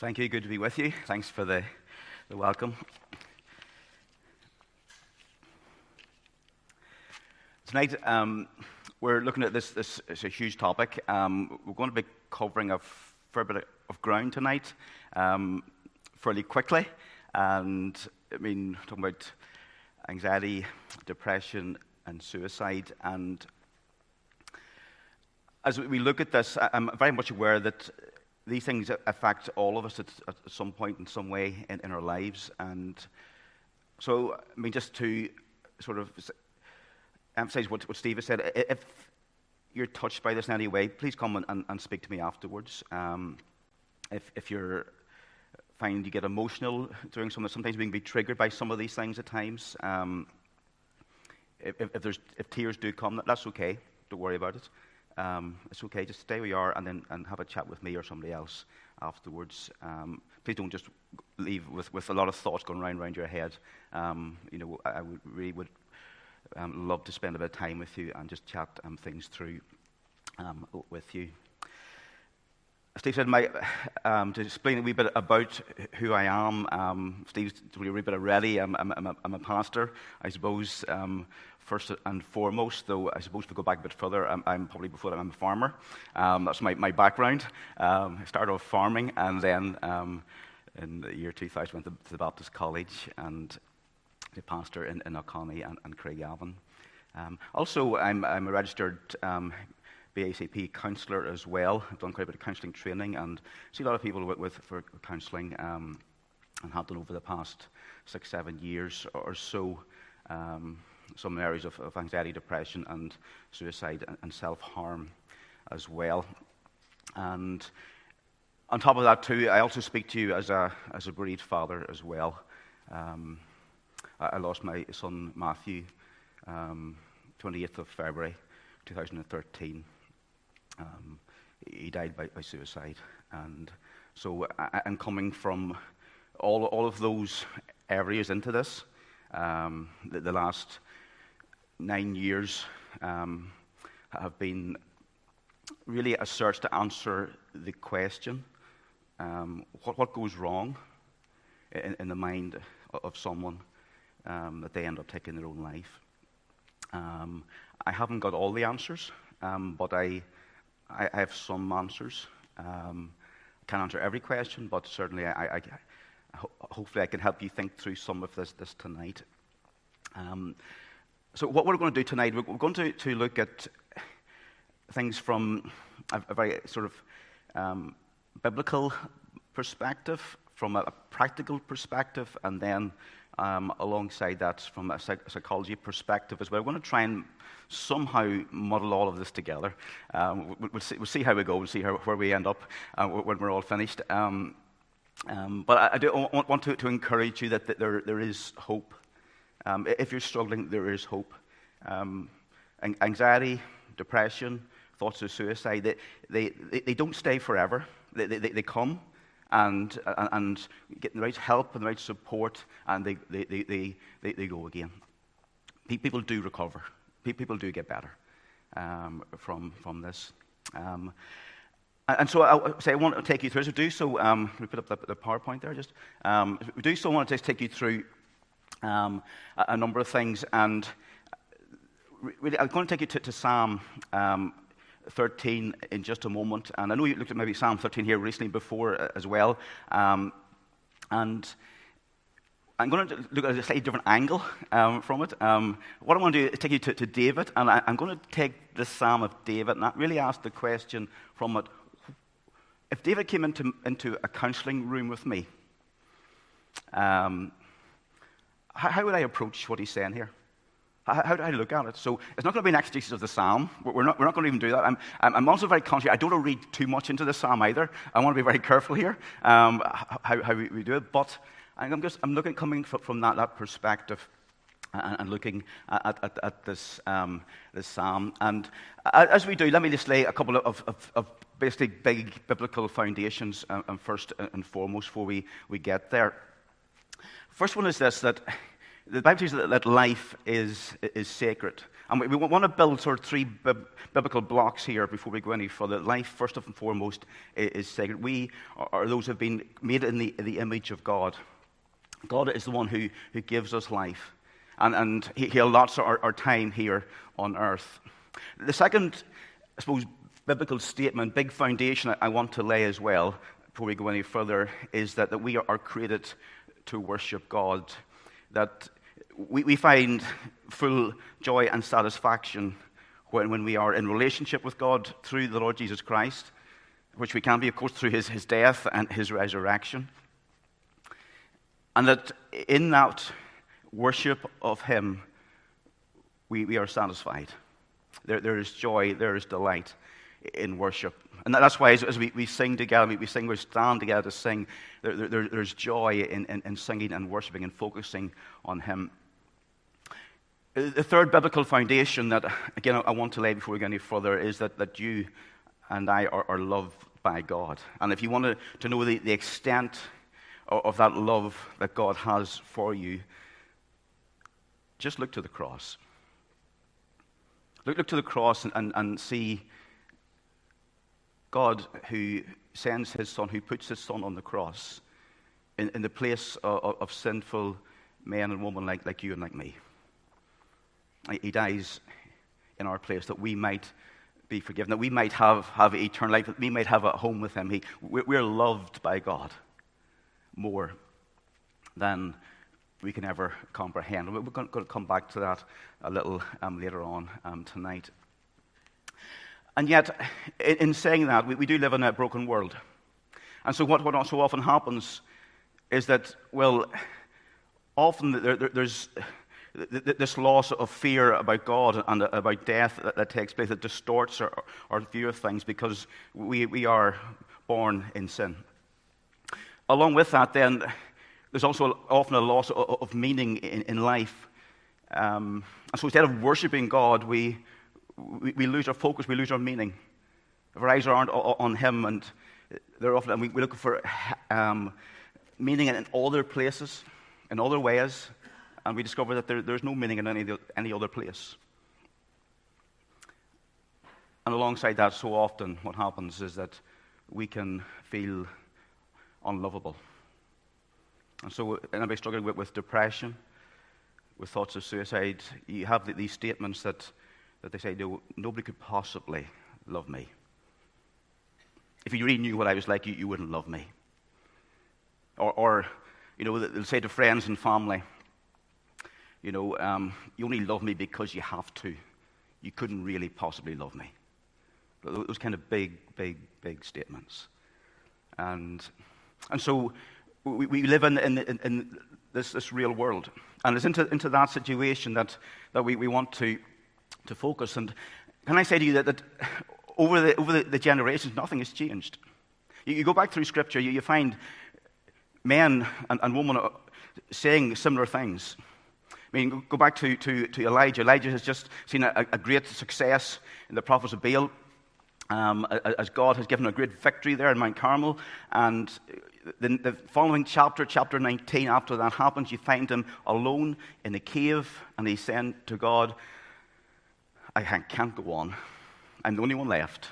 Thank you. Good to be with you. Thanks for the, the welcome. Tonight, um, we're looking at this. This is a huge topic. Um, we're going to be covering a fair bit of ground tonight, um, fairly quickly. And I mean, talking about anxiety, depression, and suicide. And as we look at this, I'm very much aware that these things affect all of us at, at some point in some way in, in, our lives. And so, I mean, just to sort of emphasize what, what Steve has said, if you're touched by this in any way, please come and, and, speak to me afterwards. Um, if, if you're find you get emotional during some, sometimes we can be triggered by some of these things at times. Um, if, if, there's, if tears do come, that's okay. Don't worry about it um, it's okay. Just stay where you are and then and have a chat with me or somebody else afterwards. Um, please don't just leave with, with a lot of thoughts going round around your head. Um, you know, I, I would, really would um, love to spend a bit of time with you and just chat um, things through um, with you. Steve said, my, um, to explain a wee bit about who I am, um, Steve's a wee bit already. I'm, I'm, I'm, a, I'm a pastor, I suppose. Um, first and foremost, though I suppose if we go back a bit further, I'm, I'm probably before that I'm a farmer. Um, that's my, my background. Um, I started off farming, and then um, in the year 2000 went to, to, the Baptist College and the pastor in, in and, and Craigavon. Um, also, I'm, I'm, a registered um, BACP counsellor as well. I've done quite a bit of counselling training and see a lot of people with, with for counselling um, and have done over the past six, seven years or so. Um, some areas of, of anxiety, depression, and suicide and, self harm as well. And on top of that, too, I also speak to you as a, as a bereaved father as well. Um, I, I, lost my son Matthew um, 28th of February 2013. Um, he died by, by, suicide. And so am coming from all, all of those areas into this. Um, the, the, last nine years um, have been really a search to answer the question um, what, what, goes wrong in, in, the mind of someone um, that they end up taking their own life. Um, I haven't got all the answers, but I, I, have some answers. Um, I can't answer every question, but certainly I, I, I, hopefully I can help you think through some of this, this tonight. Um, so, what we're going to do tonight, we're going to, to look at things from a, a very sort of um, biblical perspective, from a, a, practical perspective, and then um, alongside that, from a psych- psychology perspective as well. We're going to try and somehow muddle all of this together. Um, we'll, see, we'll, see, how we go, we'll see how, where we end up uh, when we're all finished. Um, um, but I, I do want, to, to, encourage you that, that there, there is hope um, if you're struggling, there is hope. Um, anxiety, depression, thoughts of suicide, they, they, they don't stay forever. They, they, they come and, and get the right help and the right support, and they, they, they, they, they go again. People do recover, people do get better um, from, from this. Um, and so I, say I want to take you through. So do so. Um, we put up the, the PowerPoint there. Just um, we do so want to just take you through um, a, a, number of things. And really, I'm going to take you to, to Psalm um, 13 in just a moment. And I know you looked at maybe Psalm 13 here recently before uh, as well. Um, and I'm going to look at a slightly different angle um, from it. Um, what I want to do is take you to, to David, and I, am going to take the Psalm of David and really ask the question from it if David came into, into a counseling room with me, um, how, how would I approach what he's saying here? How, how, do I look at it? So it's not going to be an exegesis of the psalm. We're not, we're not going to even do that. I'm, I'm also very conscious. I don't want to read too much into the psalm either. I want to be very careful here um, how, how we, we, do it. But I'm just I'm looking coming from that, that perspective and, looking at, at, at this, um, this psalm. And as we do, let me just lay a couple of, of, of basically big biblical foundations um, first and foremost before we, we get there. First one is this that the Bible teaches that, life is, is sacred. And we, we want to build sort of three biblical blocks here before we go any further. Life, first and foremost, is, is sacred. We are those who have been made in the, the image of God. God is the one who, who gives us life, and, and he, he allots our, our time here on earth. The second, I suppose, biblical statement, big foundation I want to lay as well before we go any further, is that, that we are created to worship God. That we, we find full joy and satisfaction when, when we are in relationship with God through the Lord Jesus Christ, which we can be, of course, through his, his death and his resurrection. And that in that worship of him, we, we are satisfied. There, there is joy, there is delight in worship. And that's why, as, as we, we sing together, we, we sing, we stand together to sing, there, there, there's joy in, in, in singing and worshiping and focusing on Him. The third biblical foundation that, again, I want to lay before we go any further is that, that you and I are, are loved by God. And if you want to, know the, the extent of, of that love that God has for you, just look to the cross. Look, look to the cross and, and, and see God who sends his son, who puts his son on the cross in, in the place of, of, sinful men and women like, like you and like me. He dies in our place that we might be forgiven, that we might have, have eternal life, that we might have a home with him. He, we're loved by God more than we can ever comprehend. We're going to come back to that a little um, later on um, tonight. And yet, in saying that, we, we do live in a broken world. And so, what, what so often happens is that, well, often there, there, there's this loss of fear about God and about death that, takes place that distorts our, our, view of things because we, we are born in sin. Along with that, then, there's also often a loss of, of meaning in, in life. Um, and so instead of worshiping God, we, we, we, lose our focus, we lose our meaning. If our eyes aren't on Him, and they're often, and we, we look for um, meaning in other places, in other ways, and we discover that there, there's no meaning in any, any other place. And alongside that, so often what happens is that we can feel unlovable. And so, anybody struggling with, with depression, with thoughts of suicide, you have these statements that that they say, no, nobody could possibly love me. If you really knew what I was like, you, you wouldn't love me. Or, or, you know, they'll say to friends and family, you know, um, you only love me because you have to. You couldn't really possibly love me. Those kind of big, big, big statements. And, and so we, we live in, in, in this, this real world. And it's into, into that situation that, that we, we want to to focus. And can I say to you that, that over, the, over the, the, generations, nothing has changed. You, you, go back through Scripture, you, you find men and, and women saying similar things. I mean, go back to, to, to Elijah. Elijah has just seen a, a great success in the prophets of Baal, um, as God has given a great victory there in Mount Carmel. And the, the, following chapter, chapter 19, after that happens, you find him alone in a cave, and he's saying to God, I can't go on. I'm the only one left.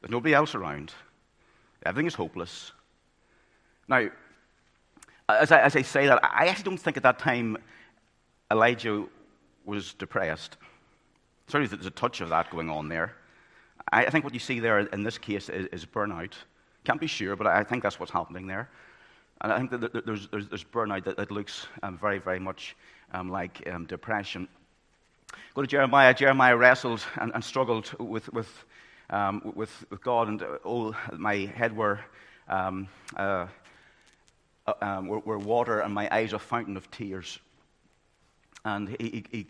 There's nobody else around. Everything is hopeless. Now, as I, as I say that, I actually don't think at that time Elijah was depressed. Certainly, there's a touch of that going on there. I think what you see there in this case is, is burnout. Can't be sure, but I think that's what's happening there. And I think that there's, there's, there's burnout that, that looks um, very, very much um, like um, depression. Go to Jeremiah. Jeremiah wrestled and, and struggled with, with, um, with, with, God, and all my head were, um, uh, uh, um, were, were, water, and my eyes a fountain of tears. And he, he,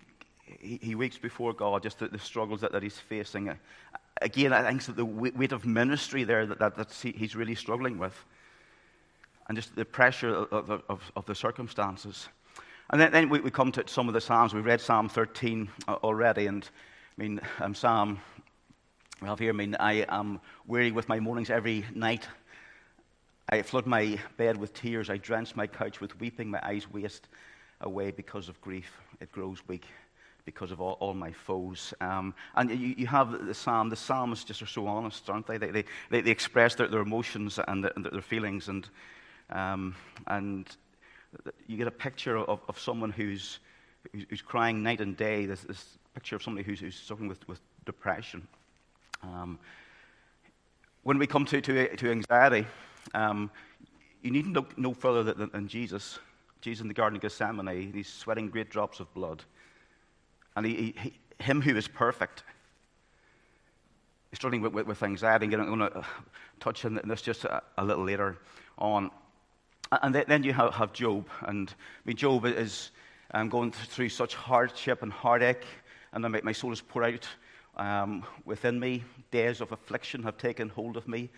he, he weeps before God, just the, the struggles that, that he's facing. Again, I think that the weight of ministry there that, that, he's really struggling with, and just the pressure of, of, of the circumstances. And then, then we, we, come to some of the Psalms. We've read Psalm 13 uh, already. And I mean, um, Psalm, we have here, I mean, I am weary with my mornings every night. I flood my bed with tears. I drench my couch with weeping. My eyes waste away because of grief. It grows weak. because of all, all my foes. Um, and you, you, have the psalm. The psalms just are so honest, aren't they? They, they, they express their, their emotions and their, their feelings, and, um, and you get a picture of, of someone who's, who's crying night and day. This, this picture of somebody who's, who's suffering with, with depression. Um, when we come to, to, to anxiety, um, you needn't look no further than, than Jesus. Jesus in the Garden of Gethsemane, he's sweating great drops of blood. And he, he, him who is perfect is struggling with, with, with anxiety. And I'm going to touch on this just a, a little later on. And then you have, have Job. And I mean, Job is um, going through such hardship and heartache, and my, my soul is poured out um, within me. Days of affliction have taken hold of me.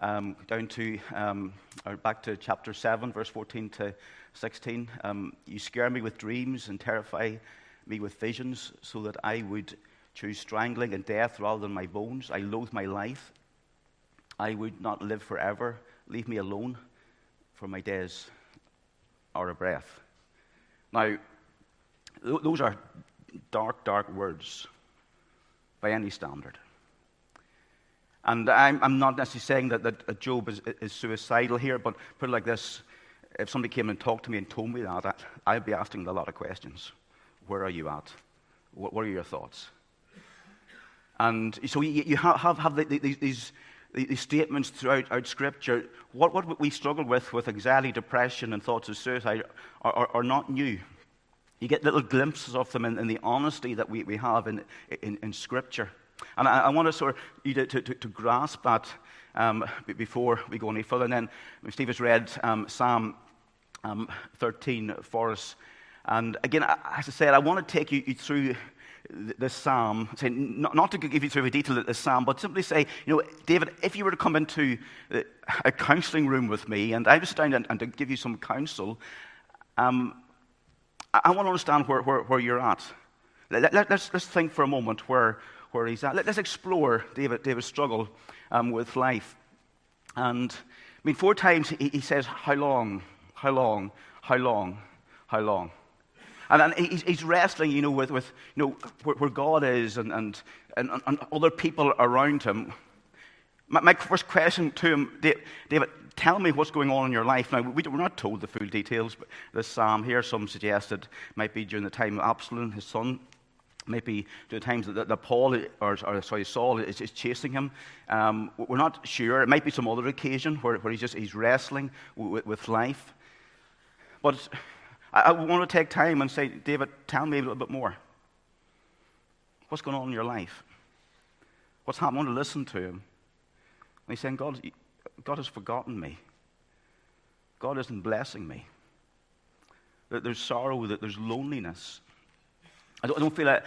Um, down to, um, or back to chapter 7, verse 14 to 16. Um, you scare me with dreams and terrify me with visions so that I would choose strangling and death rather than my bones. I loathe my life. I would not live forever. Leave me alone, for my days are a breath. Now, th- those are dark, dark words by any standard. And I'm, I'm not necessarily saying that, that Job is, is, suicidal here, but put it like this if somebody came and talked to me and told me that, I'd be asking a lot of questions. Where are you at? What, what are your thoughts? And so you, you have, have, have these, these, these, statements throughout out Scripture. What, what we struggle with, with anxiety, depression, and thoughts of suicide, are, are, are not new. You get little glimpses of them in, in the honesty that we, we have in, in, in Scripture. And I, I, want to sort of you to, to, to grasp that um, before we go any further. And then Steve has read um, Psalm um, 13 for us. And again, as I said, I want to take you, through this psalm, say, not, not, to give you through the detail of the psalm, but simply say, you know, David, if you were to come into a counseling room with me and I was down and, and to give you some counsel, um, I, I, want to understand where, where, where you're at. Let, us let's, let's think for a moment where, where he's at. Let, us explore David, David's struggle um, with life. And I mean, four times he, he says, How long? How long? How long? How long? And, and he's, he's, wrestling, you know, with, with you know, where, where God is and, and, and, and, other people around him. My, my, first question to him, David, tell me what's going on in your life. Now, we, we're not told the full details, but this psalm here, some suggested, might be during the time of Absalom, his son. Maybe during the times that, that Paul, or, or, sorry, Saul is, is chasing him. Um, we're not sure. It might be some other occasion where, where he's just he's wrestling with, with life. But I, I want to take time and say, David, tell me a little bit more. What's going on in your life? What's happening? I want to listen to him. And he's saying, God, God has forgotten me. God isn't blessing me. There's sorrow, there's loneliness. I don't, I don't feel like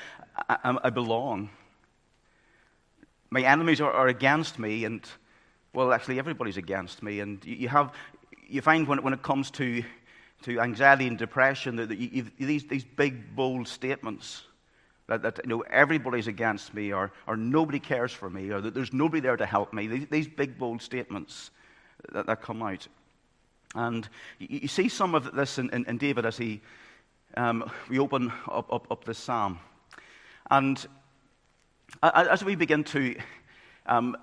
I, I, I, belong. My enemies are, are, against me, and well, actually, everybody's against me. And you, you have, you find when, when it comes to to anxiety and depression, that you, these, these big, bold statements that, that, you know, everybody's against me or, or nobody cares for me or that there's nobody there to help me. These, these big, bold statements that, that come out. And you, you see some of this in, in, in David as he, um, we open up, up, up this psalm. And as we begin to um,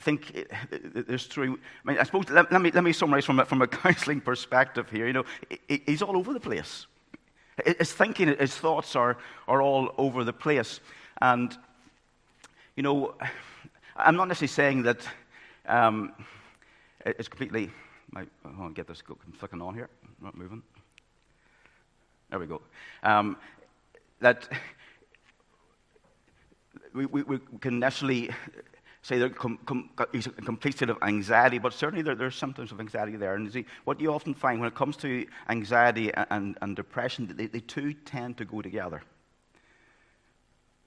think there's through. I mean, I suppose let, let, me let me summarize from a, from a counselling perspective here. You know, he's all over the place. His thinking, his thoughts are are all over the place, and you know, I'm not necessarily saying that um, it's completely. I want to get this flicking on here. I'm not moving. There we go. Um, that we, we, we, can necessarily say they're com, com, a complete state of anxiety, but certainly there, there, are symptoms of anxiety there. And see, what you often find when it comes to anxiety and, and, and depression, they, they two tend to go together.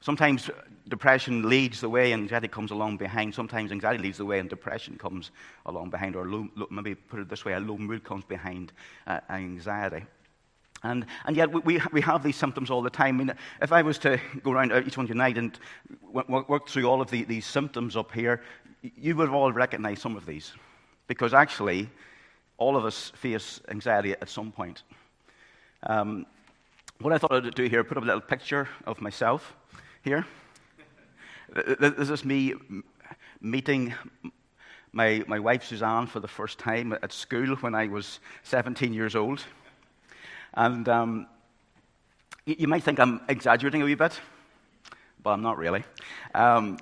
Sometimes depression leads the way and anxiety comes along behind. Sometimes anxiety leads the way and depression comes along behind. Or low, low, maybe put it this way, a low mood comes behind uh, anxiety. And, and yet we, we have these symptoms all the time. I mean, if I was to go around each one tonight and work through all of the, these symptoms up here, you would all recognized some of these. Because actually, all of us face anxiety at some point. Um, what I thought I'd do here, put up a little picture of myself here. This is me meeting my, my wife Suzanne for the first time at school when I was 17 years old. And um, you, you, might think I'm exaggerating a wee bit, but I'm not really. Um,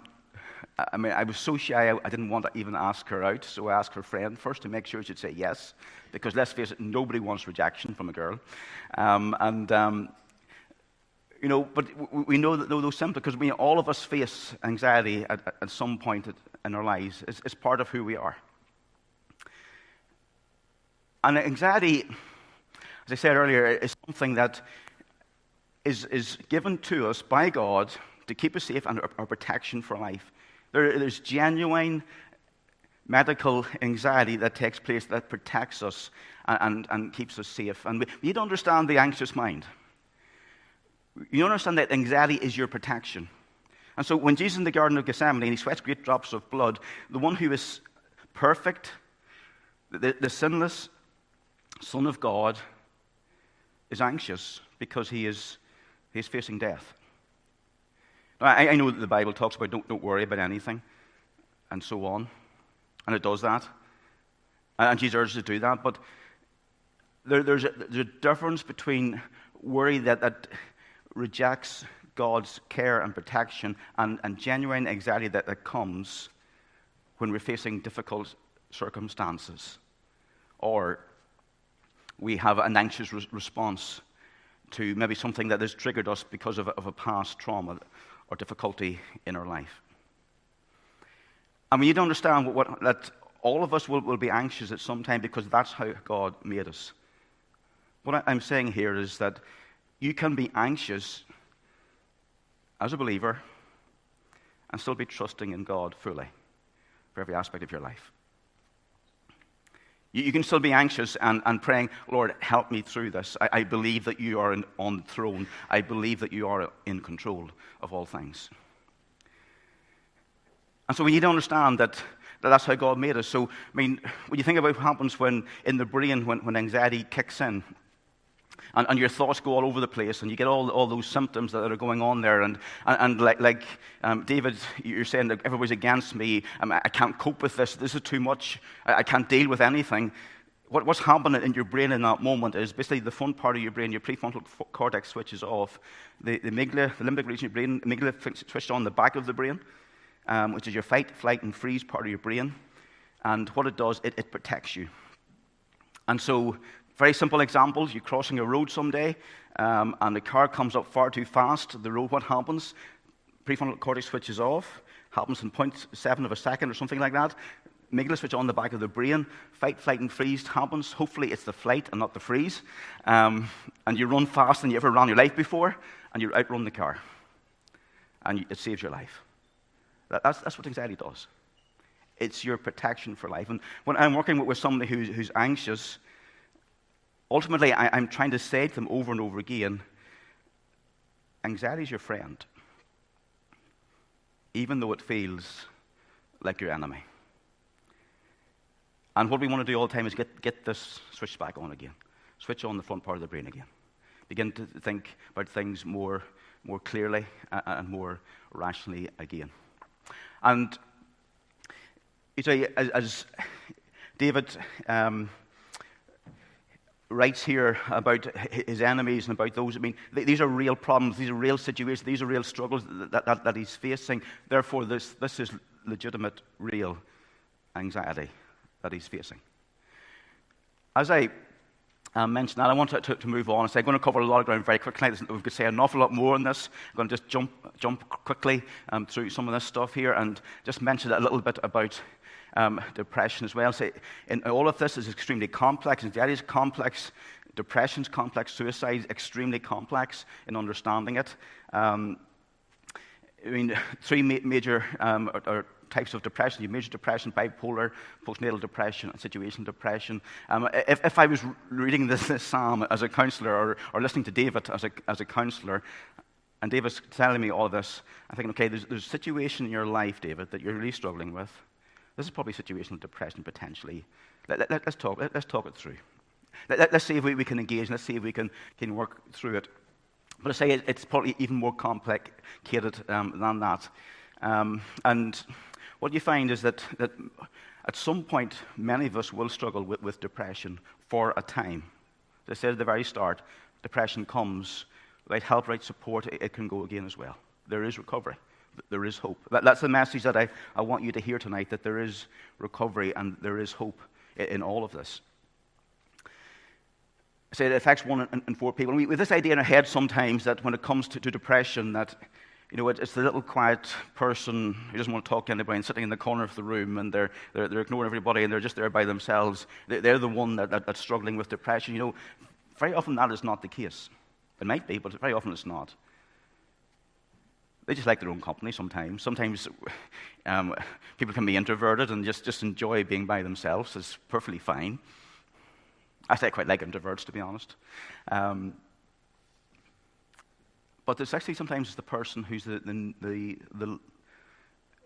I mean, I was so shy, I, didn't want to even ask her out, so I asked her friend first to make sure she'd say yes, because let's face it, nobody wants rejection from a girl. Um, and, um, you know, but we know that those symptoms, because we, all of us face anxiety at, at some point in our lives. It's, it's part of who we are. And anxiety, as I said earlier, is something that is, is given to us by God to keep us safe and our, our protection for life. There, there's genuine medical anxiety that takes place that protects us and, and, and keeps us safe. And we, we need to understand the anxious mind. You understand that anxiety is your protection. And so when Jesus in the Garden of Gethsemane, and he sweats great drops of blood, the one who is perfect, the, the sinless Son of God, is anxious because he is, he is facing death. I, I know that the Bible talks about don't, don't worry about anything and so on, and it does that. And Jesus urges to do that, but there, there's, a, there's a difference between worry that, that rejects God's care and protection and, and genuine anxiety that, that comes when we're facing difficult circumstances. Or we have an anxious re- response to maybe something that has triggered us because of, of a past trauma or difficulty in our life. And we need to understand what, what, that all of us will, will be anxious at some time because that's how God made us. What I'm saying here is that you can be anxious as a believer and still be trusting in God fully for every aspect of your life. You, can still be anxious and, and praying, Lord, help me through this. I, I believe that you are in, on the throne. I believe that you are in control of all things. And so we need to understand that, that that's how God made us. So, I mean, when you think about what happens when in the brain when, when anxiety kicks in, and, and, your thoughts go all over the place, and you get all, all those symptoms that are going on there. And, and, and like, like um, David, you're saying that everybody's against me. Um, I can't cope with this. This is too much. I, I can't deal with anything. What, what's happening in your brain in that moment is basically the front part of your brain, your prefrontal cortex switches off. The, the amygdala, the limbic region of your brain, amygdala switched on the back of the brain, um, which is your fight, flight, and freeze part of your brain. And what it does, it, it protects you. And so very simple examples. You're crossing a road someday, um, and the car comes up far too fast. The road, what happens? Prefrontal cortex switches off. Happens in 0.7 of a second or something like that. Amygdala switch on the back of the brain. Fight, flight, and freeze happens. Hopefully, it's the flight and not the freeze. Um, and you run faster than you ever ran your life before, and you outrun the car. And it saves your life. That's, that's what anxiety does. It's your protection for life. And when I'm working with somebody who's, who's anxious, Ultimately, I, am trying to say to them over and over again anxiety is your friend, even though it feels like your enemy. And what we want to do all the time is get, get this switch back on again. Switch on the front part of the brain again. Begin to think about things more, more clearly and more rationally again. And you see, as, as David um, writes here about his enemies and about those. I mean, these are real problems, these are real situations, these are real struggles that, that, that he's facing. Therefore, this, this is legitimate, real anxiety that he's facing. As I uh, mentioned that, I want to, to, to, move on. I'm going to cover a lot of ground very quickly. We could say an awful lot more on this. I'm going to just jump, jump quickly um, through some of this stuff here and just mention a little bit about um, depression as well. So, in all of this is extremely complex. Anxiety is complex. Depression is complex. Suicide is extremely complex in understanding it. Um, I mean, three ma- major um, or, or types of depression. You major depression, bipolar, postnatal depression, and situational depression. Um, if, if, I was reading this, this, psalm as a counselor or, or, listening to David as a, as a counselor, and David's telling me all this, I'm thinking, okay, there's, there's a situation in your life, David, that you're really struggling with. This is probably situational depression potentially. Let, us let, talk, let, us talk it through. Let, us see if we, we, can engage. Let's see if we can, can work through it. But I say it, it's probably even more complicated um, than that. Um, and what you find is that, that at some point, many of us will struggle with, with depression for a time. As I said at the very start, depression comes, right help, right support, it, it can go again as well. There is recovery. There is hope. That, that's the message that I, I want you to hear tonight that there is recovery and there is hope in, in all of this. I say it affects one in, in four people. We, with this idea in our head sometimes that when it comes to, to depression, that you know, it's the little quiet person who doesn't want to talk to anybody and sitting in the corner of the room and they're, they're, they're ignoring everybody and they're just there by themselves. They're the one that, that, that's struggling with depression. You know, very often that is not the case. It might be, but very often it's not. They just like their own company sometimes. Sometimes um, people can be introverted and just, just enjoy being by themselves. It's perfectly fine. I say I quite like introverts, to be honest. Um, but it's actually sometimes the person who's the, the, the, the,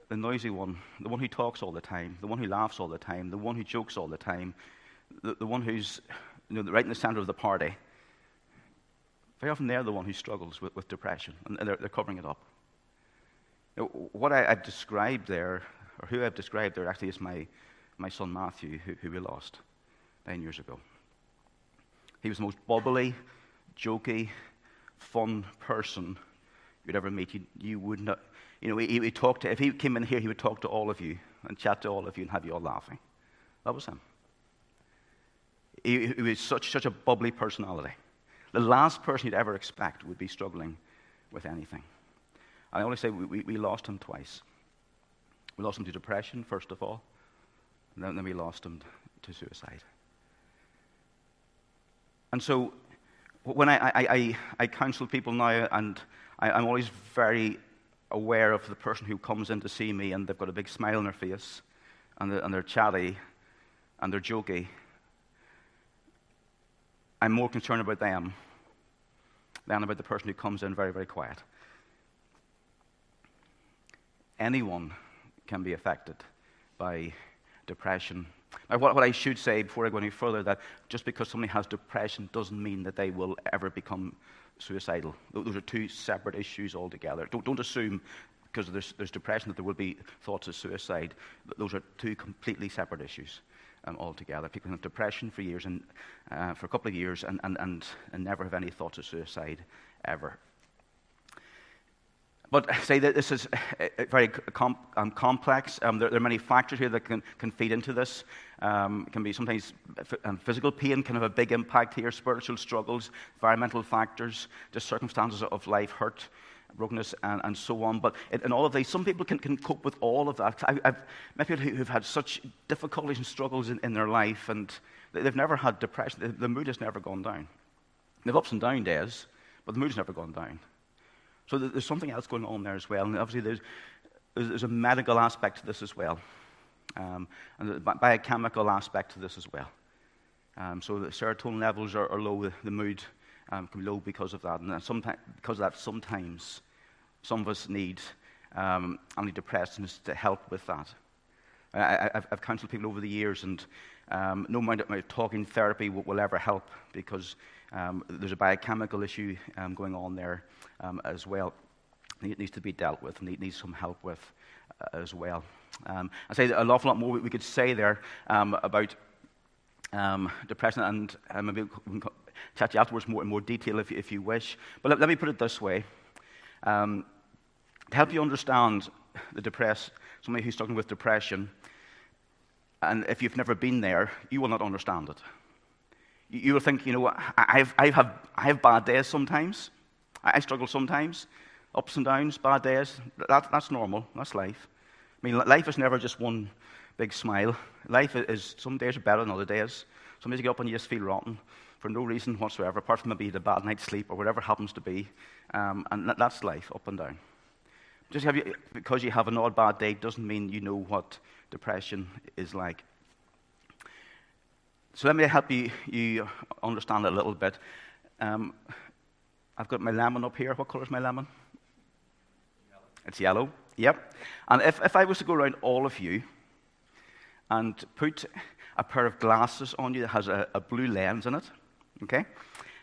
the noisy one, the one who talks all the time, the one who laughs all the time, the one who jokes all the time, the, the one who's you know, right in the center of the party. Very often they're the one who struggles with, with depression, and they're, they're covering it up. What I, have described there, or who I've described there, actually is my, my son Matthew, who, who we lost nine years ago. He was the most bubbly, jokey, fun person you'd ever meet. You, you would not, you know, he, he would talk to, if he came in here, he would talk to all of you and chat to all of you and have you all laughing. That was him. He, he was such, such a bubbly personality. The last person you'd ever expect would be struggling with anything. I only say we, we, we lost him twice. We lost him to depression, first of all, and then, then we lost him to suicide. And so when I, I, I, I counsel people now, and I, I'm always very aware of the person who comes in to see me and they've got a big smile on their face and they're, and they're chatty and they're jokey. I'm more concerned about them than about the person who comes in very, very quiet. Anyone can be affected by depression now, what, what I should say before I go any further, that just because somebody has depression doesn't mean that they will ever become suicidal. Those are two separate issues altogether. Don't, don't assume because there's, there's depression that there will be thoughts of suicide. Those are two completely separate issues um, altogether. People have depression for years and uh, for a couple of years and, and, and, and never have any thoughts of suicide ever. But say that this is very com- um, complex. Um, there, there, are many factors here that can, can feed into this. Um, it can be sometimes um, physical pain can have a big impact here, spiritual struggles, environmental factors, just circumstances of life, hurt, brokenness, and, and so on. But in, in, all of these, some people can, can cope with all of that. I, have met people who've had such difficulties and struggles in, in their life, and they've never had depression. The, the mood has never gone down. They've ups and down days, but the mood's never gone down. So there's something else going on there as well. And obviously, there's, there's a medical aspect to this as well, um, and a biochemical aspect to this as well. Um, so the serotonin levels are, are low, the mood um, can be low because of that. And sometimes, because of that, sometimes some of us need um, antidepressants to help with that. I, have counseled people over the years, and um, no amount of talking therapy will, will ever help because um, there's a biochemical issue um, going on there um, as well. It needs to be dealt with and it needs some help with uh, as well. Um, I say an awful lot more we could say there um, about um, depression, and maybe we chat you afterwards more in more detail if, if you wish. But let, let, me put it this way to help you understand the depressed, somebody who's struggling with depression, and if you've never been there, you will not understand it. You will think, you know, I've, I have, I have bad days sometimes. I struggle sometimes, ups and downs, bad days. That, that's normal. That's life. I mean, life is never just one big smile. Life is, some days are better than other days. Some days you get up and you just feel rotten for no reason whatsoever, apart from maybe the bad night's sleep or whatever happens to be. Um, and that's life, up and down. Just you, because you have an odd bad day doesn't mean you know what depression is like. So let me help you, you understand a little bit. Um, I've got my lemon up here. What color is my lemon? Yellow. It's yellow. Yep. And if, if I was to go around all of you and put a pair of glasses on you that has a, a blue lens in it, okay?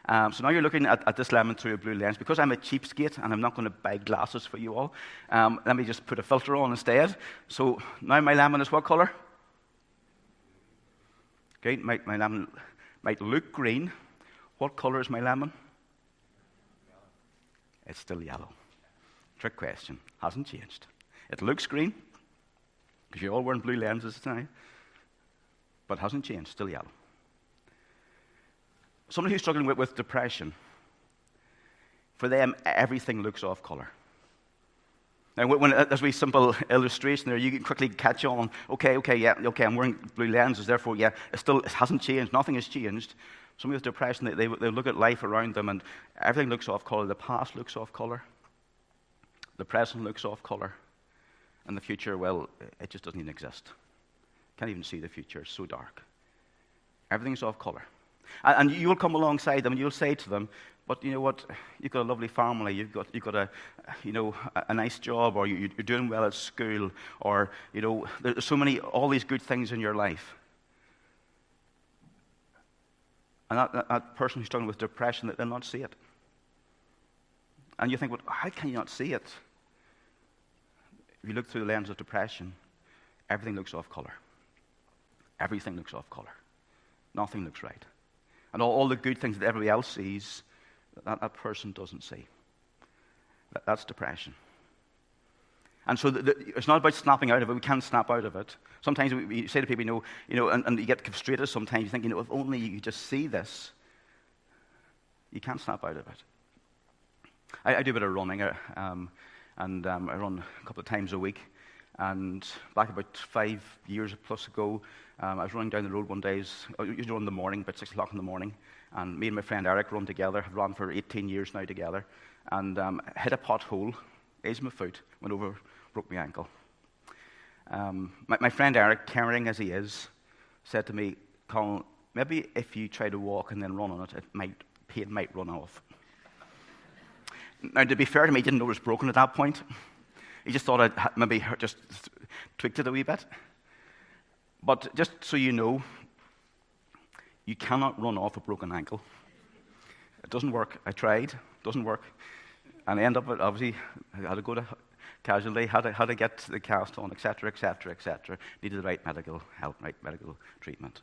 Um, so now you're looking at, at, this lemon through a blue lens. Because I'm a cheapskate and I'm not going to buy glasses for you all, um, let me just put a filter on instead. So now my lemon is what color? Okay, my, my lemon might look green. What color is my lemon? It's still yellow. Trick question. Hasn't changed. It looks green because you're all wearing blue lenses tonight, but hasn't changed. Still yellow. Somebody who's struggling with, with depression, for them, everything looks off color. Now, when, uh, as we simple illustration there, you can quickly catch on. Okay, okay, yeah, okay, I'm wearing blue lenses, therefore, yeah, it still it hasn't changed. Nothing has changed. Somebody with depression, they, they, they look at life around them and everything looks off color. The past looks off color. The present looks off color. And the future, well, it just doesn't even exist. Can't even see the future. It's so dark. Everything's off color. And, and you'll come alongside them and you'll say to them, but you know what? You've got a lovely family. You've got, you've got a, you know, a, nice job, or you, are doing well at school, or you know, there's so many, all these good things in your life. And that, that, that person who's struggling with depression, they'll not see it. And you think, well, how can you not see it? If you look through the lens of depression, everything looks off color. Everything looks off color. Nothing looks right. And all, all the good things that everybody else sees, that, that person doesn't see. That, that's depression. And so the, the, it's not about snapping out of it. We can't snap out of it. Sometimes we, we say to people, you know, you know and, and, you get frustrated sometimes. You think, you know, if only you just see this, you can't snap out of it. I, I do a bit of running, uh, um, and um, I run a couple of times a week. And back about five years plus ago, um, I was running down the road one day, uh, usually run in the morning, about 6 o'clock in the morning. And me and my friend Eric run together, have run for 18 years now together, and um, hit a pothole, aged my foot, went over, broke my ankle. Um, my, my, friend Eric, caring as he is, said to me, Colin, maybe if you try to walk and then run on it, it might, pain might run off. now, to be fair to me, he didn't know it was broken at that point. He just thought I'd maybe just tweaked it a wee bit. But just so you know, you cannot run off a broken ankle. It doesn't work. I tried. It doesn't work. And I end up, obviously, I had to go to casualty, had to, had to get the cast on, etc., etc., etc. Needed the right medical help, right medical treatment.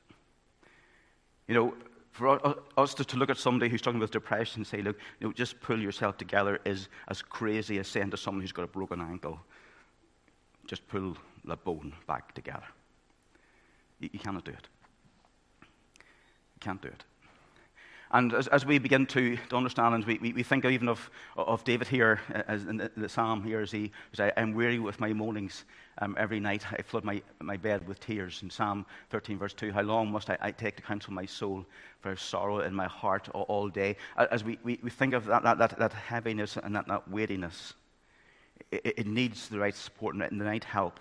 You know, for us to, to, look at somebody who's struggling with depression and say, look, you know, just pull yourself together is as crazy as saying to someone who's got a broken ankle, just pull the bone back together. You, you cannot do it. Can't do it. And as, as we begin to, to understand, and we, we, we think even of, of David here, uh, as in the, the psalm here, as he says, I am weary with my moanings. Um, every night I flood my, my bed with tears. In Psalm 13, verse 2, how long must I, I take to counsel my soul for sorrow in my heart all, all day? As we, we, we think of that, that, that, that heaviness and that, that weightiness, it, it needs the right support and the right help.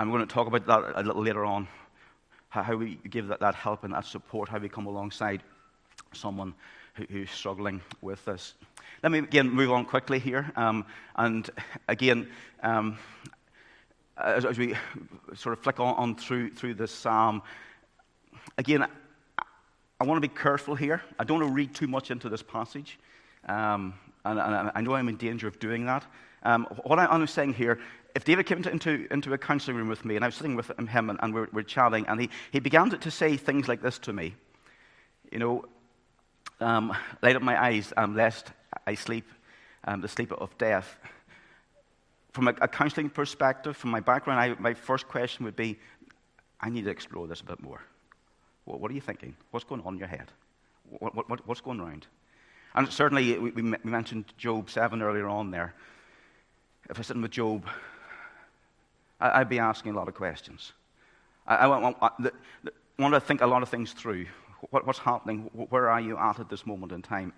We're going to talk about that a little later on, how, we give that, that help and that support, how we come alongside someone who, who's struggling with this. Let me again move on quickly here. Um, and again, um, as, as, we sort of flick on, on, through, through this psalm, again, I, I want to be careful here. I don't want to read too much into this passage. Um, and, and, I know I'm in danger of doing that. Um, what I, am saying here, if David came into, into, a counseling room with me, and I was sitting with him, and, and we're, we're, chatting, and he, he began to, to say things like this to me. You know, um, light up my eyes, um, lest I sleep um, the sleep of death. From a, a counseling perspective, from my background, I, my first question would be I need to explore this a bit more. What, what are you thinking? What's going on in your head? What, what, what's going around? And certainly, we, we, mentioned Job 7 earlier on there. If I sitting with Job, I, would be asking a lot of questions. I, I want, want, want to think a lot of things through what, what's happening? Where are you at at this moment in time?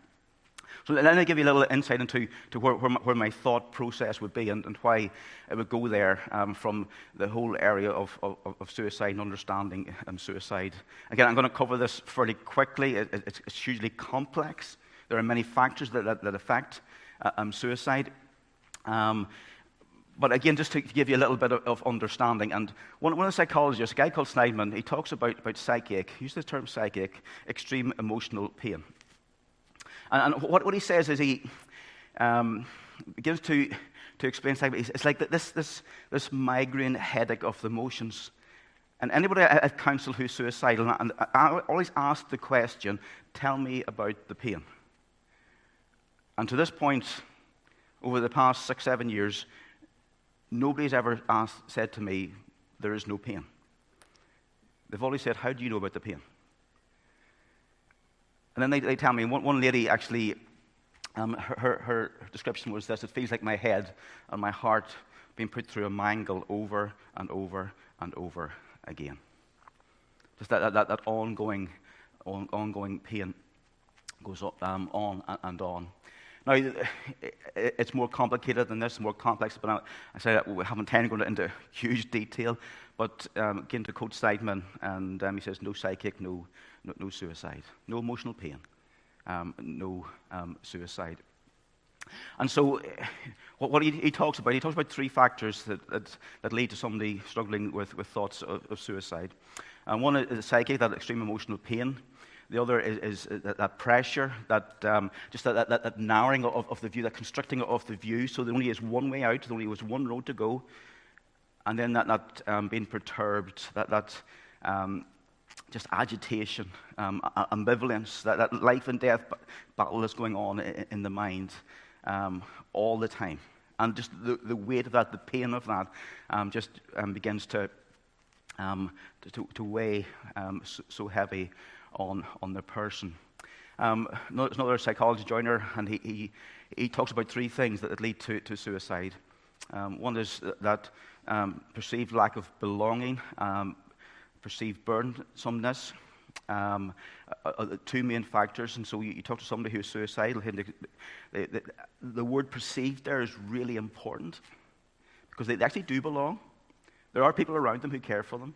So let me give you a little insight into to where, where, my, where my thought process would be and, and why it would go there um, from the whole area of, of, of suicide and understanding suicide. Again, I'm going to cover this fairly quickly. It, it's, it's, hugely complex. There are many factors that, that, that affect uh, um, suicide. Um, but again, just to give you a little bit of, understanding, and one, one, of the psychologists, a guy called Shneidman, he talks about, about psychache, he uses the term psychache, extreme emotional pain. And, and what, what he says is he um, begins to, to explain something. It's like this, this, this migraine headache of the emotions. And anybody I've counseled who's suicidal, and I always ask the question, tell me about the pain. And to this point, over the past six, seven years, nobody's ever asked, said to me, there is no pain. They've always said, how do you know about the pain? And then they, they tell me, one, one lady actually, um, her, her, her description was this it feels like my head and my heart being put through a mangle over and over and over again. Just that, that, that ongoing, on, ongoing pain goes um, on and on. Now, it's more complicated than this, more complex, but I, say that we haven't time to go into huge detail. But um, again, to quote Shneidman, and um, he says, no psychache, no, no, no suicide, no emotional pain, um, no um, suicide. And so, what, what he, he, talks about, he talks about three factors that, that, that lead to somebody struggling with, with thoughts of, of suicide. And one is psychache, that extreme emotional pain. The other is, is that, that, pressure, that um, just that, that, that, narrowing of, of, the view, that constricting of the view, so there only is one way out, there only was one road to go. And then that, that um, being perturbed, that, that um, just agitation, um, ambivalence, that, that life and death battle that's going on in, in the mind um, all the time. And just the, the weight of that, the pain of that, um, just begins to, to, to, weigh so, so, heavy on, on the person. Um, another psychology Joiner, and he, he, he, talks about three things that lead to, to suicide. Um, one is that perceived lack of belonging, perceived burdensomeness, um, uh, uh, two main factors. And so you, you, talk to somebody who's suicidal, the, the, the, word perceived there is really important because they, actually do belong. There are people around them who care for them.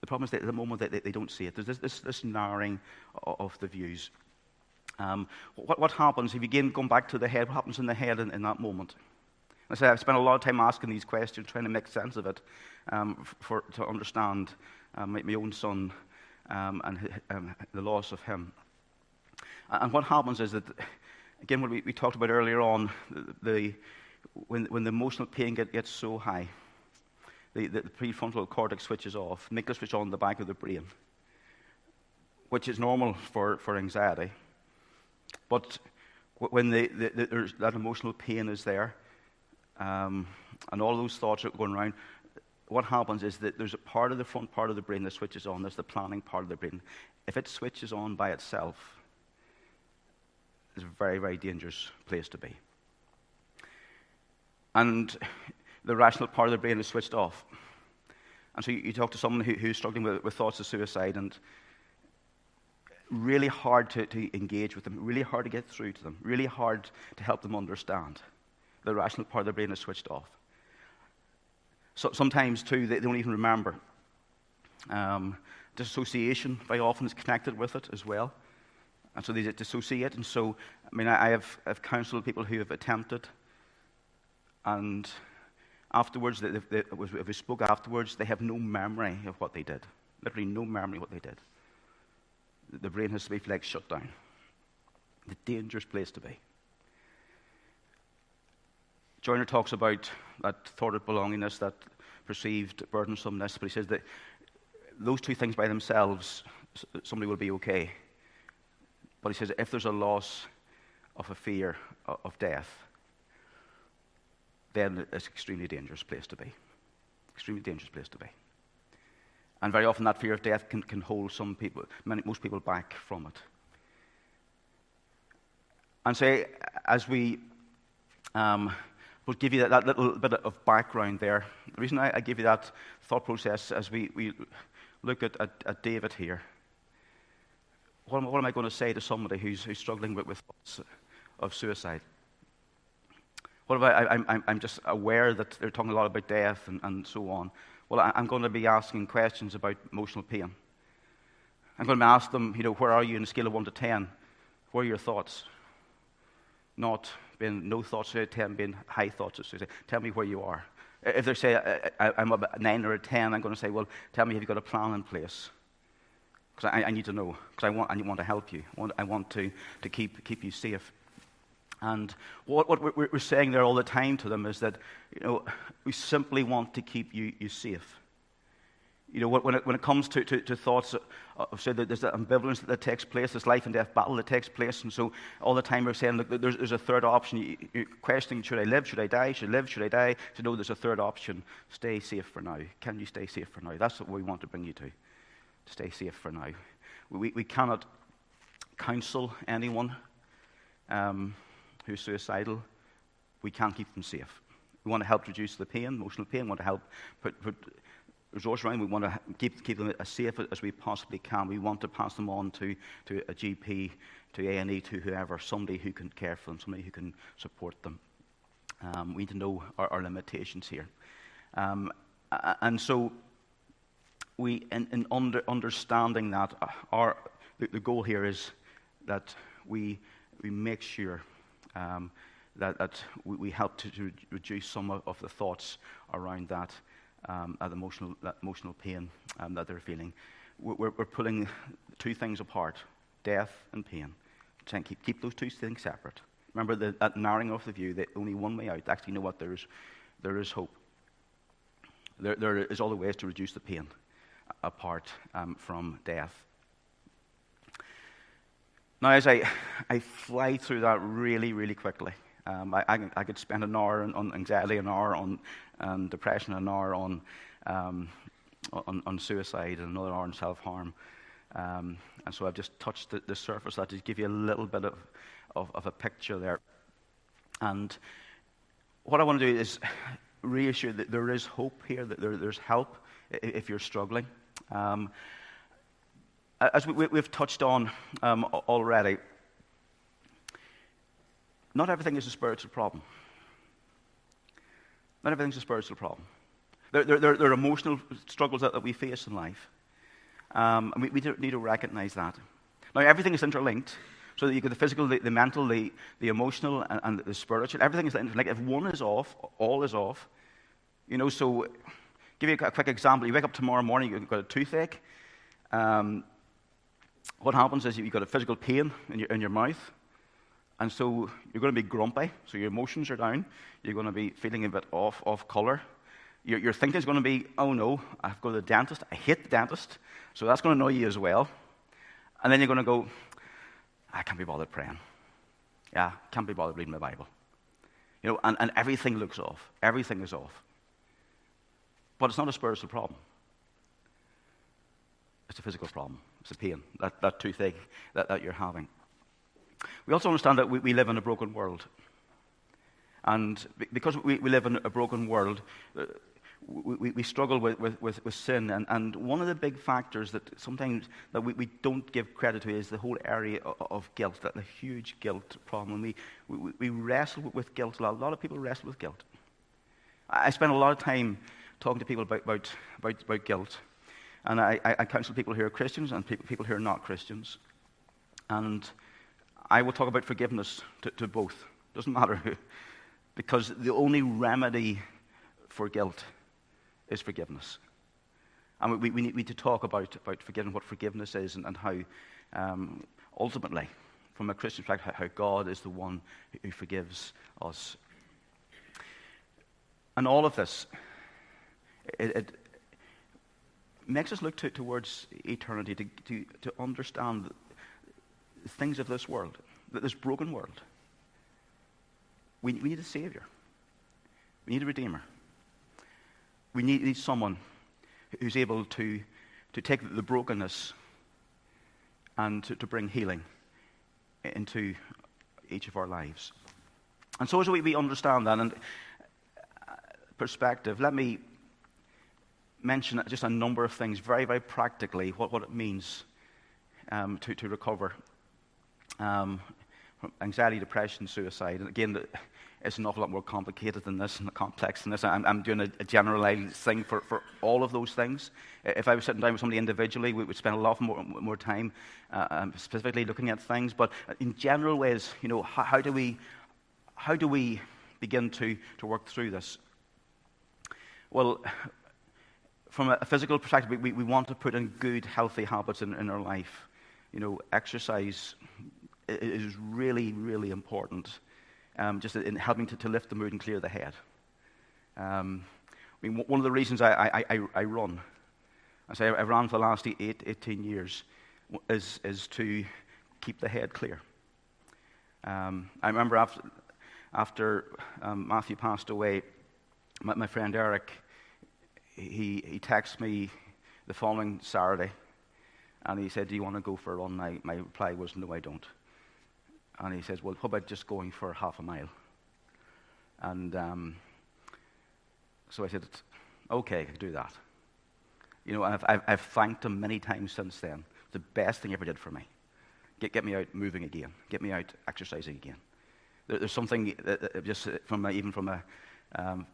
The problem is that at the moment they, they don't see it. There's this, this, narrowing of the views. Um, what, what, happens if you begin going back to the head? What happens in the head in, in that moment? I say I've spent a lot of time asking these questions, trying to make sense of it, um, for, to understand um, my, my, own son um, and um, the loss of him. And what happens is that, again, what we, we talked about earlier on, the, the when, when the emotional pain get, gets so high, the, the, the, prefrontal cortex switches off, amygdala switch on the back of the brain, which is normal for, for anxiety. But when the, the, that emotional pain is there, um, and all those thoughts are going around, what happens is that there's a part of the front part of the brain that switches on. There's the planning part of the brain. If it switches on by itself, it's a very, very dangerous place to be. And the rational part of the brain is switched off. And so you, you talk to someone who, who's struggling with, with, thoughts of suicide, and really hard to, to engage with them, really hard to get through to them, really hard to help them understand. The rational part of the brain is switched off. So, sometimes, too, they don't even remember. Um, dissociation very often is connected with it as well. And so they dissociate. And so, I mean, I, have I've counseled people who have attempted, and afterwards, they, if we spoke afterwards, they have no memory of what they did. Literally, no memory of what they did. The brain has to be like shut down. The dangerous place to be. Joiner talks about that thought of belongingness, that perceived burdensomeness, but he says that those two things by themselves, somebody will be okay. But he says if there's a loss of a fear of death, then it's an extremely dangerous place to be. Extremely dangerous place to be. And very often that fear of death can, can hold some people, many, most people back from it. And say, as we um, will give you that, that, little bit of background there. The reason I, I give you that thought process as we, we look at, at, at David here. What am, what am, I going to say to somebody who's, who's struggling with, with thoughts of suicide? What about, I, I'm, I'm just aware that they're talking a lot about death and, and so on. Well, I, I'm going to be asking questions about emotional pain. I'm going to ask them, you know, where are you in a scale of 1 to 10? What are your thoughts? Not being no thoughts of 10 being high thoughts suicide. Tell me where you are. If they say I, am a 9 or a 10, I'm going to say, well, tell me, have you got a plan in place? because I, I, need to know, because I want, I want to help you. I want, I want to, to keep, keep you safe. And what, what we're, saying there all the time to them is that, you know, we simply want to keep you, you safe. You know, when it, when it comes to, to, to thoughts of, say, that there's that ambivalence that takes place, this life and death battle that takes place. And so all the time we're saying, look, there's, there's a third option. You, you're questioning, should I live? Should I die? Should I live? Should I die? To know there's a third option. Stay safe for now. Can you stay safe for now? That's what we want to bring you to. to stay safe for now. We, we cannot counsel anyone um, who's suicidal. We can't keep them safe. We want to help reduce the pain, emotional pain. We want to help put, put around. We want to keep, keep them as safe as we possibly can. We want to pass them on to, to a GP, to A&E, to whoever, somebody who can care for them, somebody who can support them. Um, we need to know our, our limitations here. Um, and so, we, in, in under, understanding that, uh, our, the, the, goal here is that we, we make sure um, that, that we, we, help to, to reduce some of, of the thoughts around that um, that, emotional, that emotional pain um, that they're feeling. We're, we're, pulling two things apart death and pain. Trying to keep, keep those two things separate. Remember the, that narrowing of the view that only one way out. Actually, you know what? There's, there is hope. There, there is other ways to reduce the pain apart um, from death. Now, as I, I fly through that really, really quickly, um, I, I, I, could spend an hour on, on, anxiety, an hour on um, depression, an hour on, um, on, on, suicide, and another hour on self harm. Um, and so I've just touched the, the surface that to give you a little bit of, of, of, a picture there. And what I want to do is reassure that there is hope here, that there, there's help if you're struggling. Um, as we, have touched on um, already, not everything is a spiritual problem. Not everything's a spiritual problem. There, there, there, are emotional struggles that, that, we face in life. Um, and we, we need to recognize that. Now, everything is interlinked. So that you get the physical, the, the mental, the, the emotional, and, and, the spiritual. Everything is interlinked. If one is off, all is off. You know, so give you a quick example. You wake up tomorrow morning, you've got a toothache. Um, what happens is you've got a physical pain in your, in your mouth. And so you're going to be grumpy, so your emotions are down. You're going to be feeling a bit off, off color. Your, your thinking is going to be, oh no, I've got to the dentist. I hate the dentist. So that's going to annoy you as well. And then you're going to go, I can't be bothered praying. Yeah, can't be bothered reading my Bible. You know, and, and everything looks off. Everything is off. But it's not a spiritual problem. It's a physical problem. It's a pain, that, that toothache that, that you're having. We also understand that we, we live in a broken world. And because we, we live in a broken world, uh, we, we, struggle with, with, with, with, sin. And, and one of the big factors that sometimes that we, we don't give credit to is the whole area of, of guilt, that the huge guilt problem. We, we, we wrestle with guilt a lot. A lot of people wrestle with guilt. I spend a lot of time talking to people about, about, about, about guilt. And I, I, counsel people who are Christians and people, people who are not Christians. And I will talk about forgiveness to, to both. Doesn't matter who. Because the only remedy for guilt is forgiveness. And we, we, need, we need, to talk about, about forgiveness, what forgiveness is, and, and how um, ultimately, from a Christian perspective, how God is the one who forgives us. And all of this, it, it makes us look to, towards eternity to, to, to understand things of this world, this broken world. We, we need a Savior. We need a Redeemer. We need, need someone who's able to, to take the brokenness and to, to bring healing into each of our lives. And so, as we, we understand that and uh, perspective, let me mention just a number of things very, very practically what, what it means um, to, to recover um, anxiety, depression, suicide. And again, it's an awful lot more complicated than this and complex than this. I'm, I'm doing a, a, generalized thing for, for all of those things. If I was sitting down with somebody individually, we would spend a lot more, more time uh, um, specifically looking at things. But in general ways, you know, how, how, do we, how do we begin to, to work through this? Well, from a physical perspective, we, we want to put in good, healthy habits in, in our life. You know, exercise is really, really important, um, just in helping to, to lift the mood and clear the head. Um, I mean, one of the reasons I, I, I, I run, I say I've run for the last eight, 18 years, is, is to keep the head clear. Um, I remember after, after um, Matthew passed away, my, my, friend Eric, he, he texted me the following Saturday, and he said, Do you want to go for a run? My, reply was, No, I don't. And he says, Well, how about just going for half a mile? And um, so I said, Okay, I can do that. You know, I've, I've, I've thanked him many times since then. The best thing he ever did for me. Get, get me out moving again. Get me out exercising again. There, there's something that, just from a, even from a, um,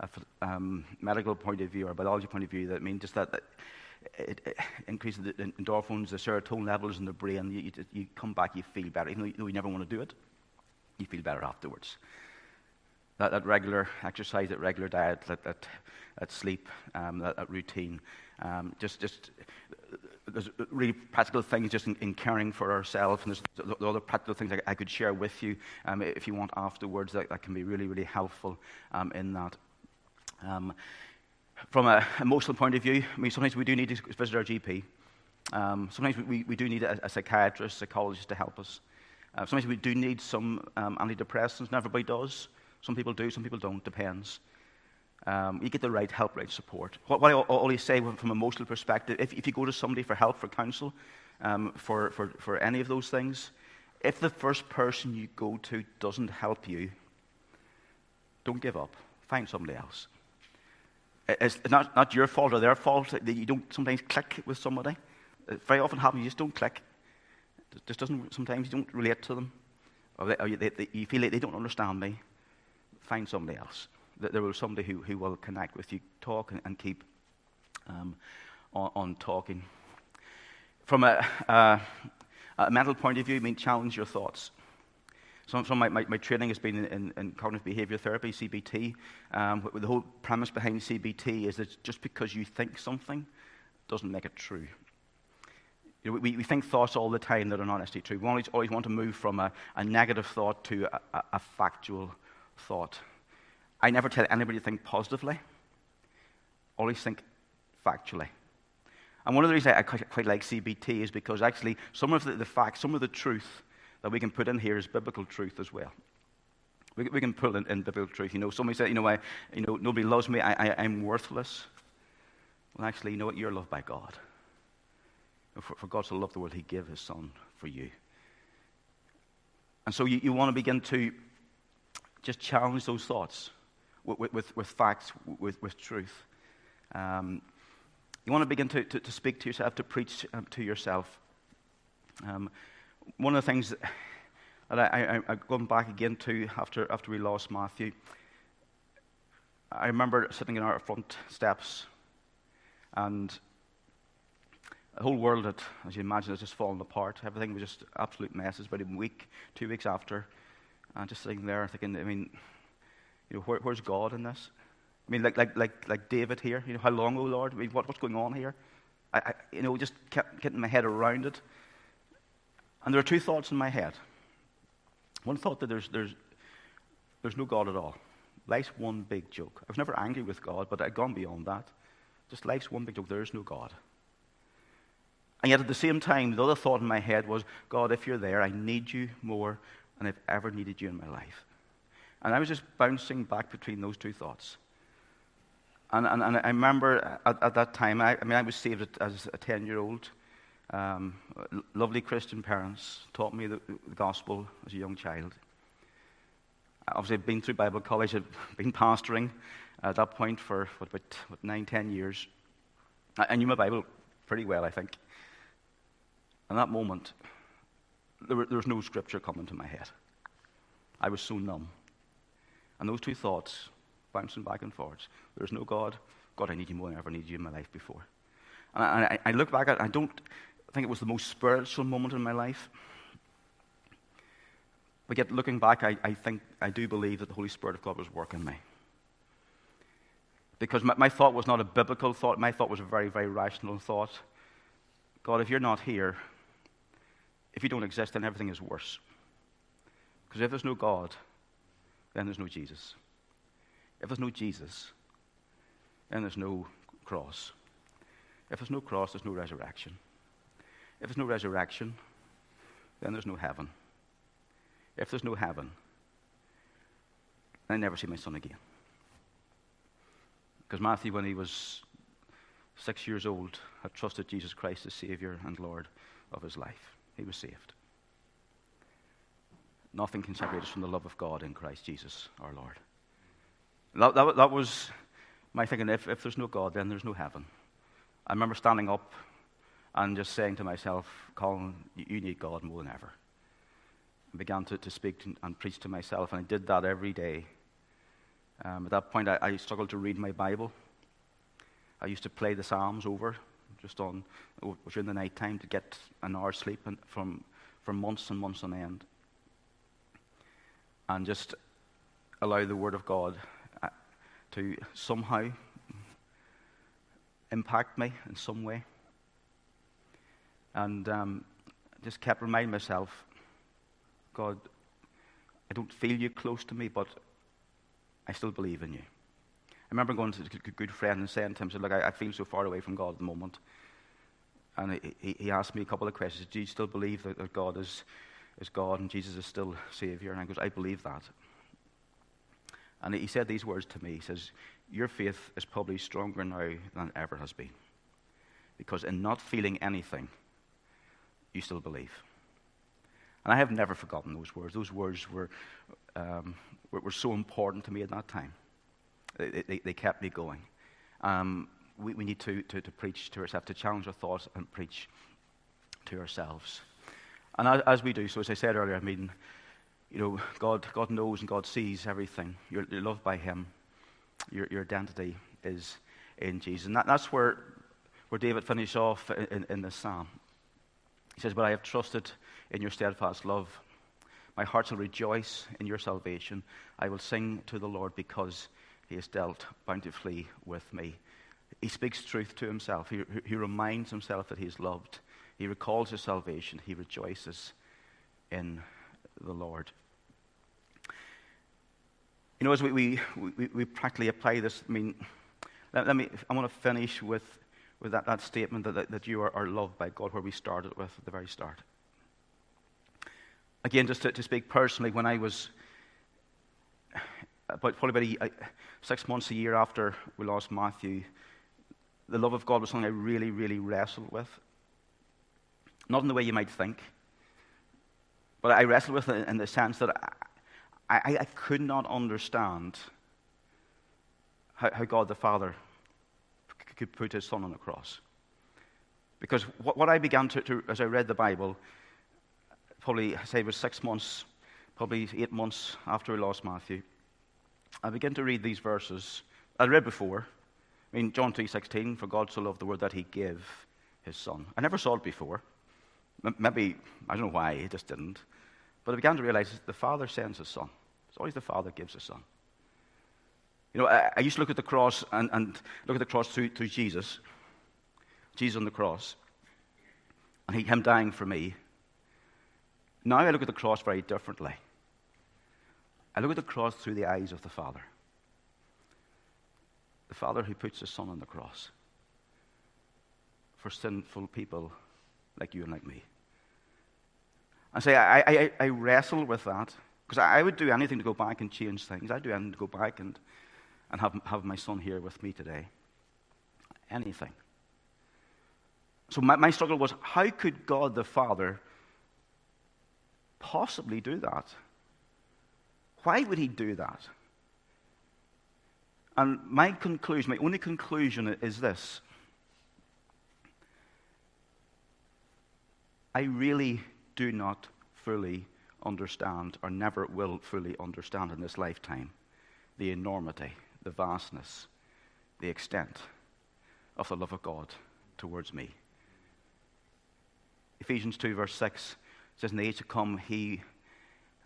a um, medical point of view or a biology point of view that means just that, that it, it, increases the endorphins, the serotonin levels in the brain. You, you, you, come back, you feel better. Even though you never want to do it, you feel better afterwards. That, that regular exercise, that regular diet, that, that, that sleep, um, that, that, routine, um, just, just there's really practical things just in, in caring for ourselves, and there's the other practical things I, I could share with you um, if you want afterwards that, that can be really, really helpful um, in that. Um, from an emotional point of view, I mean, sometimes we do need to visit our GP. Um, sometimes we, we do need a, a psychiatrist, psychologist to help us. Uh, sometimes we do need some um, antidepressants. Not everybody does. Some people do, some people don't. Depends. Um, you get the right help, right support. What, what I always say from an emotional perspective, if, if, you go to somebody for help, for counsel, um, for, for, for any of those things, if the first person you go to doesn't help you, don't give up. Find somebody else. It's not, not your fault or their fault that you don't sometimes click with somebody. It very often happens, you just don't click. It just doesn't, sometimes you don't relate to them. Or, they, or you, they, they, you feel like they don't understand me. Find somebody else. That there will be somebody who, who will connect with you, talk, and, and keep um, on, on, talking. From a, uh, a mental point of view, I mean, challenge your thoughts. Some, some of my, my, my, training has been in, in, in cognitive behavior therapy, CBT. Um, the whole premise behind CBT is that just because you think something doesn't make it true. You know, we, we think thoughts all the time that are not necessarily true. We always, always want to move from a, a negative thought to a, a factual thought. I never tell anybody to think positively. Always think factually. And one of the reasons I quite, like CBT is because actually some of the, the facts, some of the truth that we can put in here is biblical truth as well. We, we can put in, in, biblical truth. You know, somebody said, you know, I, you know, nobody loves me. I, I, I'm worthless. Well, actually, you know what? You're loved by God. For, for God so love the world, He gave His Son for you. And so you, you want to begin to just challenge those thoughts with, with, with facts, with, with truth. Um, you want to begin to, to, to, speak to yourself, to preach um, to yourself. Um, one of the things that, I, I, I've gone back again to after, after we lost Matthew, I remember sitting in our front steps and the whole world had, as you imagine, had just fallen apart. Everything was just absolute mess. It was about a week, two weeks after, and just sitting there thinking, I mean, you know, where, where's God in this? I mean, like, like, like, like David here, you know, how long, oh Lord? I mean, what, what's going on here? I, I, you know, just kept getting my head around it. And there are two thoughts in my head. One thought that there's, there's, there's no God at all. Life's one big joke. I was never angry with God, but I'd gone beyond that. Just life's one big joke. There is no God. And yet at the same time, the other thought in my head was, God, if you're there, I need you more than I've ever needed you in my life. And I was just bouncing back between those two thoughts. And, and, and I remember at, at that time, I, I, mean, I was saved as a 10 year old. Um, lovely Christian parents taught me the, the, gospel as a young child. Obviously, I've been through Bible college, I've been pastoring at that point for what, about what, nine, ten years. I, I knew my Bible pretty well, I think. In that moment, there, were, there was no scripture coming to my head. I was so numb. And those two thoughts bouncing back and forwards. There's no God. God, I need you more than I ever needed you in my life before. And I, I, look back at it, I don't think it was the most spiritual moment in my life. But yet, looking back, I, I think, I do believe that the Holy Spirit of God was working me. Because my, my thought was not a biblical thought, my thought was a very, very rational thought. God, if you're not here, if you don't exist, then everything is worse. Because if there's no God, then there's no Jesus. If there's no Jesus, then there's no cross. If there's no cross, there's no resurrection. If there's no resurrection, then there's no heaven. If there's no heaven, I never see my son again. Because Matthew, when he was six years old, had trusted Jesus Christ as Savior and Lord of his life. He was saved. Nothing can separate us from the love of God in Christ Jesus our Lord. That, that, that was my thinking. If, if there's no God, then there's no heaven. I remember standing up and just saying to myself, Colin, you need God more than ever. I began to, to speak and preach to myself, and I did that every day. Um, at that point, I, I, struggled to read my Bible. I used to play the Psalms over just on during the night time to get an hour's sleep from, for months and months on end. And just allow the Word of God uh, to somehow impact me in some way. And um, just kept reminding myself, God, I don't feel you close to me, but I still believe in you. I remember going to a good friend and saying to him, said, Look, I, I feel so far away from God at the moment. And he, he asked me a couple of questions. Do you still believe that, that God is, is God and Jesus is still Savior? And I goes, I believe that. And he said these words to me. He says, Your faith is probably stronger now than it ever has been. Because in not feeling anything, you still believe. And I have never forgotten those words. Those words were, um, were, were, so important to me at that time. They, they, they kept me going. Um, we, we, need to, to, to, preach to ourselves, to challenge our thoughts and preach to ourselves. And as, we do so, as I said earlier, I mean, you know, God, God knows and God sees everything. You're, you're loved by Him. Your, your identity is in Jesus. And that, that's where, where David finishes off in, in, in this psalm. He says, But I have trusted in your steadfast love. My heart shall rejoice in your salvation. I will sing to the Lord because he has dealt bountifully with me. He speaks truth to himself. He, he reminds himself that he is loved. He recalls his salvation. He rejoices in the Lord. You know, as we, we, we, we practically apply this, I mean, let, let me, I want to finish with with that, that statement that, that, that you are, are, loved by God, where we started with at the very start. Again, just to, to speak personally, when I was about probably about a, six months, a year after we lost Matthew, the love of God was something I really, really wrestled with. Not in the way you might think, but I wrestled with it in the sense that I, I, I could not understand how, how God the Father could put his son on the cross. Because what, what I began to, to, as I read the Bible, probably, say, it was six months, probably eight months after we lost Matthew, I began to read these verses. I read before. I mean, John 3.16, for God so loved the world that he gave his son. I never saw it before. Maybe, I don't know why, he just didn't. But I began to realize the Father sends his son. It's always the Father gives his son. You know, I, I, used to look at the cross and, and look at the cross through, through Jesus, Jesus on the cross, and he, him dying for me. Now I look at the cross very differently. I look at the cross through the eyes of the Father. The Father who puts his Son on the cross for sinful people like you and like me. And say, I, I, I wrestle with that because I, would do anything to go back and change things. I'd do anything to go back and and have, have my son here with me today. Anything. So my, my struggle was how could God the Father possibly do that? Why would he do that? And my conclusion, my only conclusion is this. I really do not fully understand, or never will fully understand in this lifetime, the enormity the vastness, the extent of the love of God towards me. Ephesians 2, verse 6 says, In the age to come, he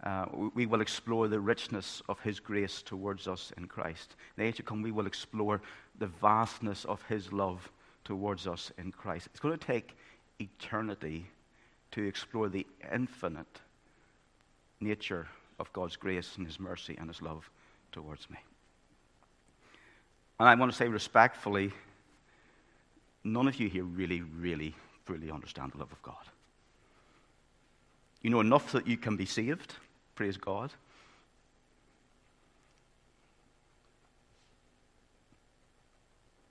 Uh, we will explore the richness of His grace towards us in Christ. In the age to come, we will explore the vastness of His love towards us in Christ. It's going to take eternity to explore the infinite nature of God's grace and His mercy and His love towards me. And I want to say respectfully, none of you here really, really, fully understand the love of God. You know enough that you can be saved, praise God.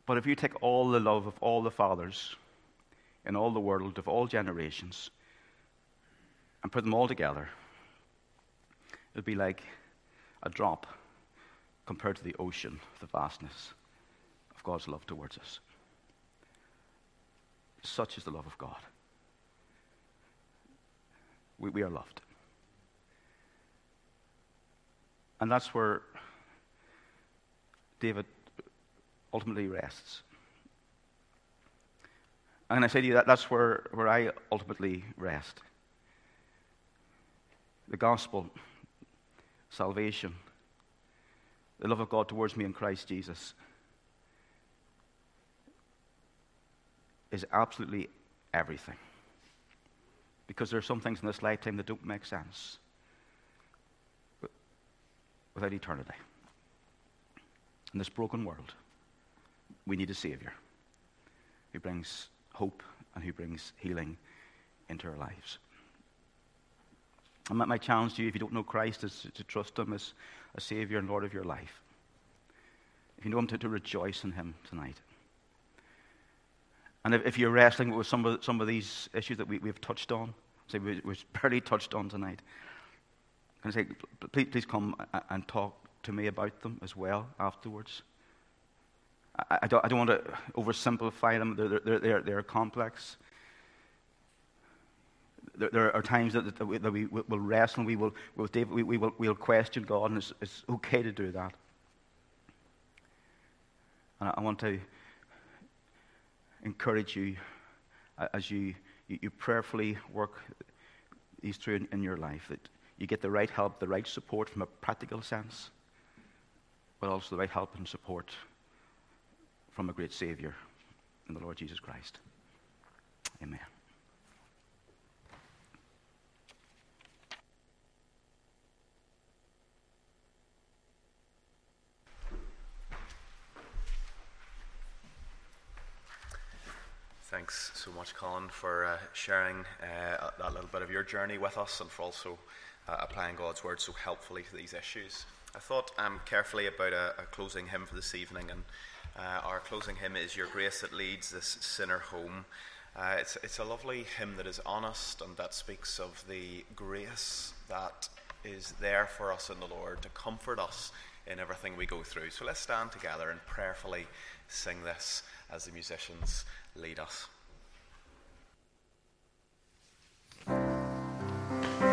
But if you take all the love of all the fathers in all the world, of all generations, and put them all together, it would be like a drop compared to the ocean, the vastness of God's love towards us. Such is the love of God. We, we are loved. And that's where David ultimately rests. And I say to you that that's where, where I ultimately rest. The gospel, salvation, the love of God towards me in Christ Jesus is absolutely everything. Because there are some things in this lifetime that don't make sense without eternity. In this broken world, we need a Savior who brings hope and who brings healing into our lives. And my challenge to you, if you don't know Christ, is to trust Him as a Savior and Lord of your life. If you know Him, to, to rejoice in Him tonight. And if, if, you're wrestling with some of, some of these issues that we, we've touched on, say we, we've barely touched on tonight, can I say, please, please come and talk to me about them as well afterwards. I, I, don't, I don't, want to oversimplify them, they're, they're, they're, they're complex. There, are times that, that, we, that we will wrestle, we will, David, we, we, will, we'll question God, and it's, it's okay to do that. And I, I want to encourage you as you, you, you prayerfully work these through in, in your life that you get the right help, the right support from a practical sense, but also the right help and support from a great Savior in the Lord Jesus Christ. Amen. Thanks so much, Colin, for uh, sharing uh, that little bit of your journey with us and for also uh, applying God's word so helpfully to these issues. I thought um, carefully about a, a, closing hymn for this evening, and uh, our closing hymn is Your Grace That Leads This Sinner Home. Uh, it's, it's a lovely hymn that is honest and that speaks of the grace that is there for us in the Lord to comfort us in everything we go through. So let's stand together and prayerfully sing this as the musicians lead us. Sing.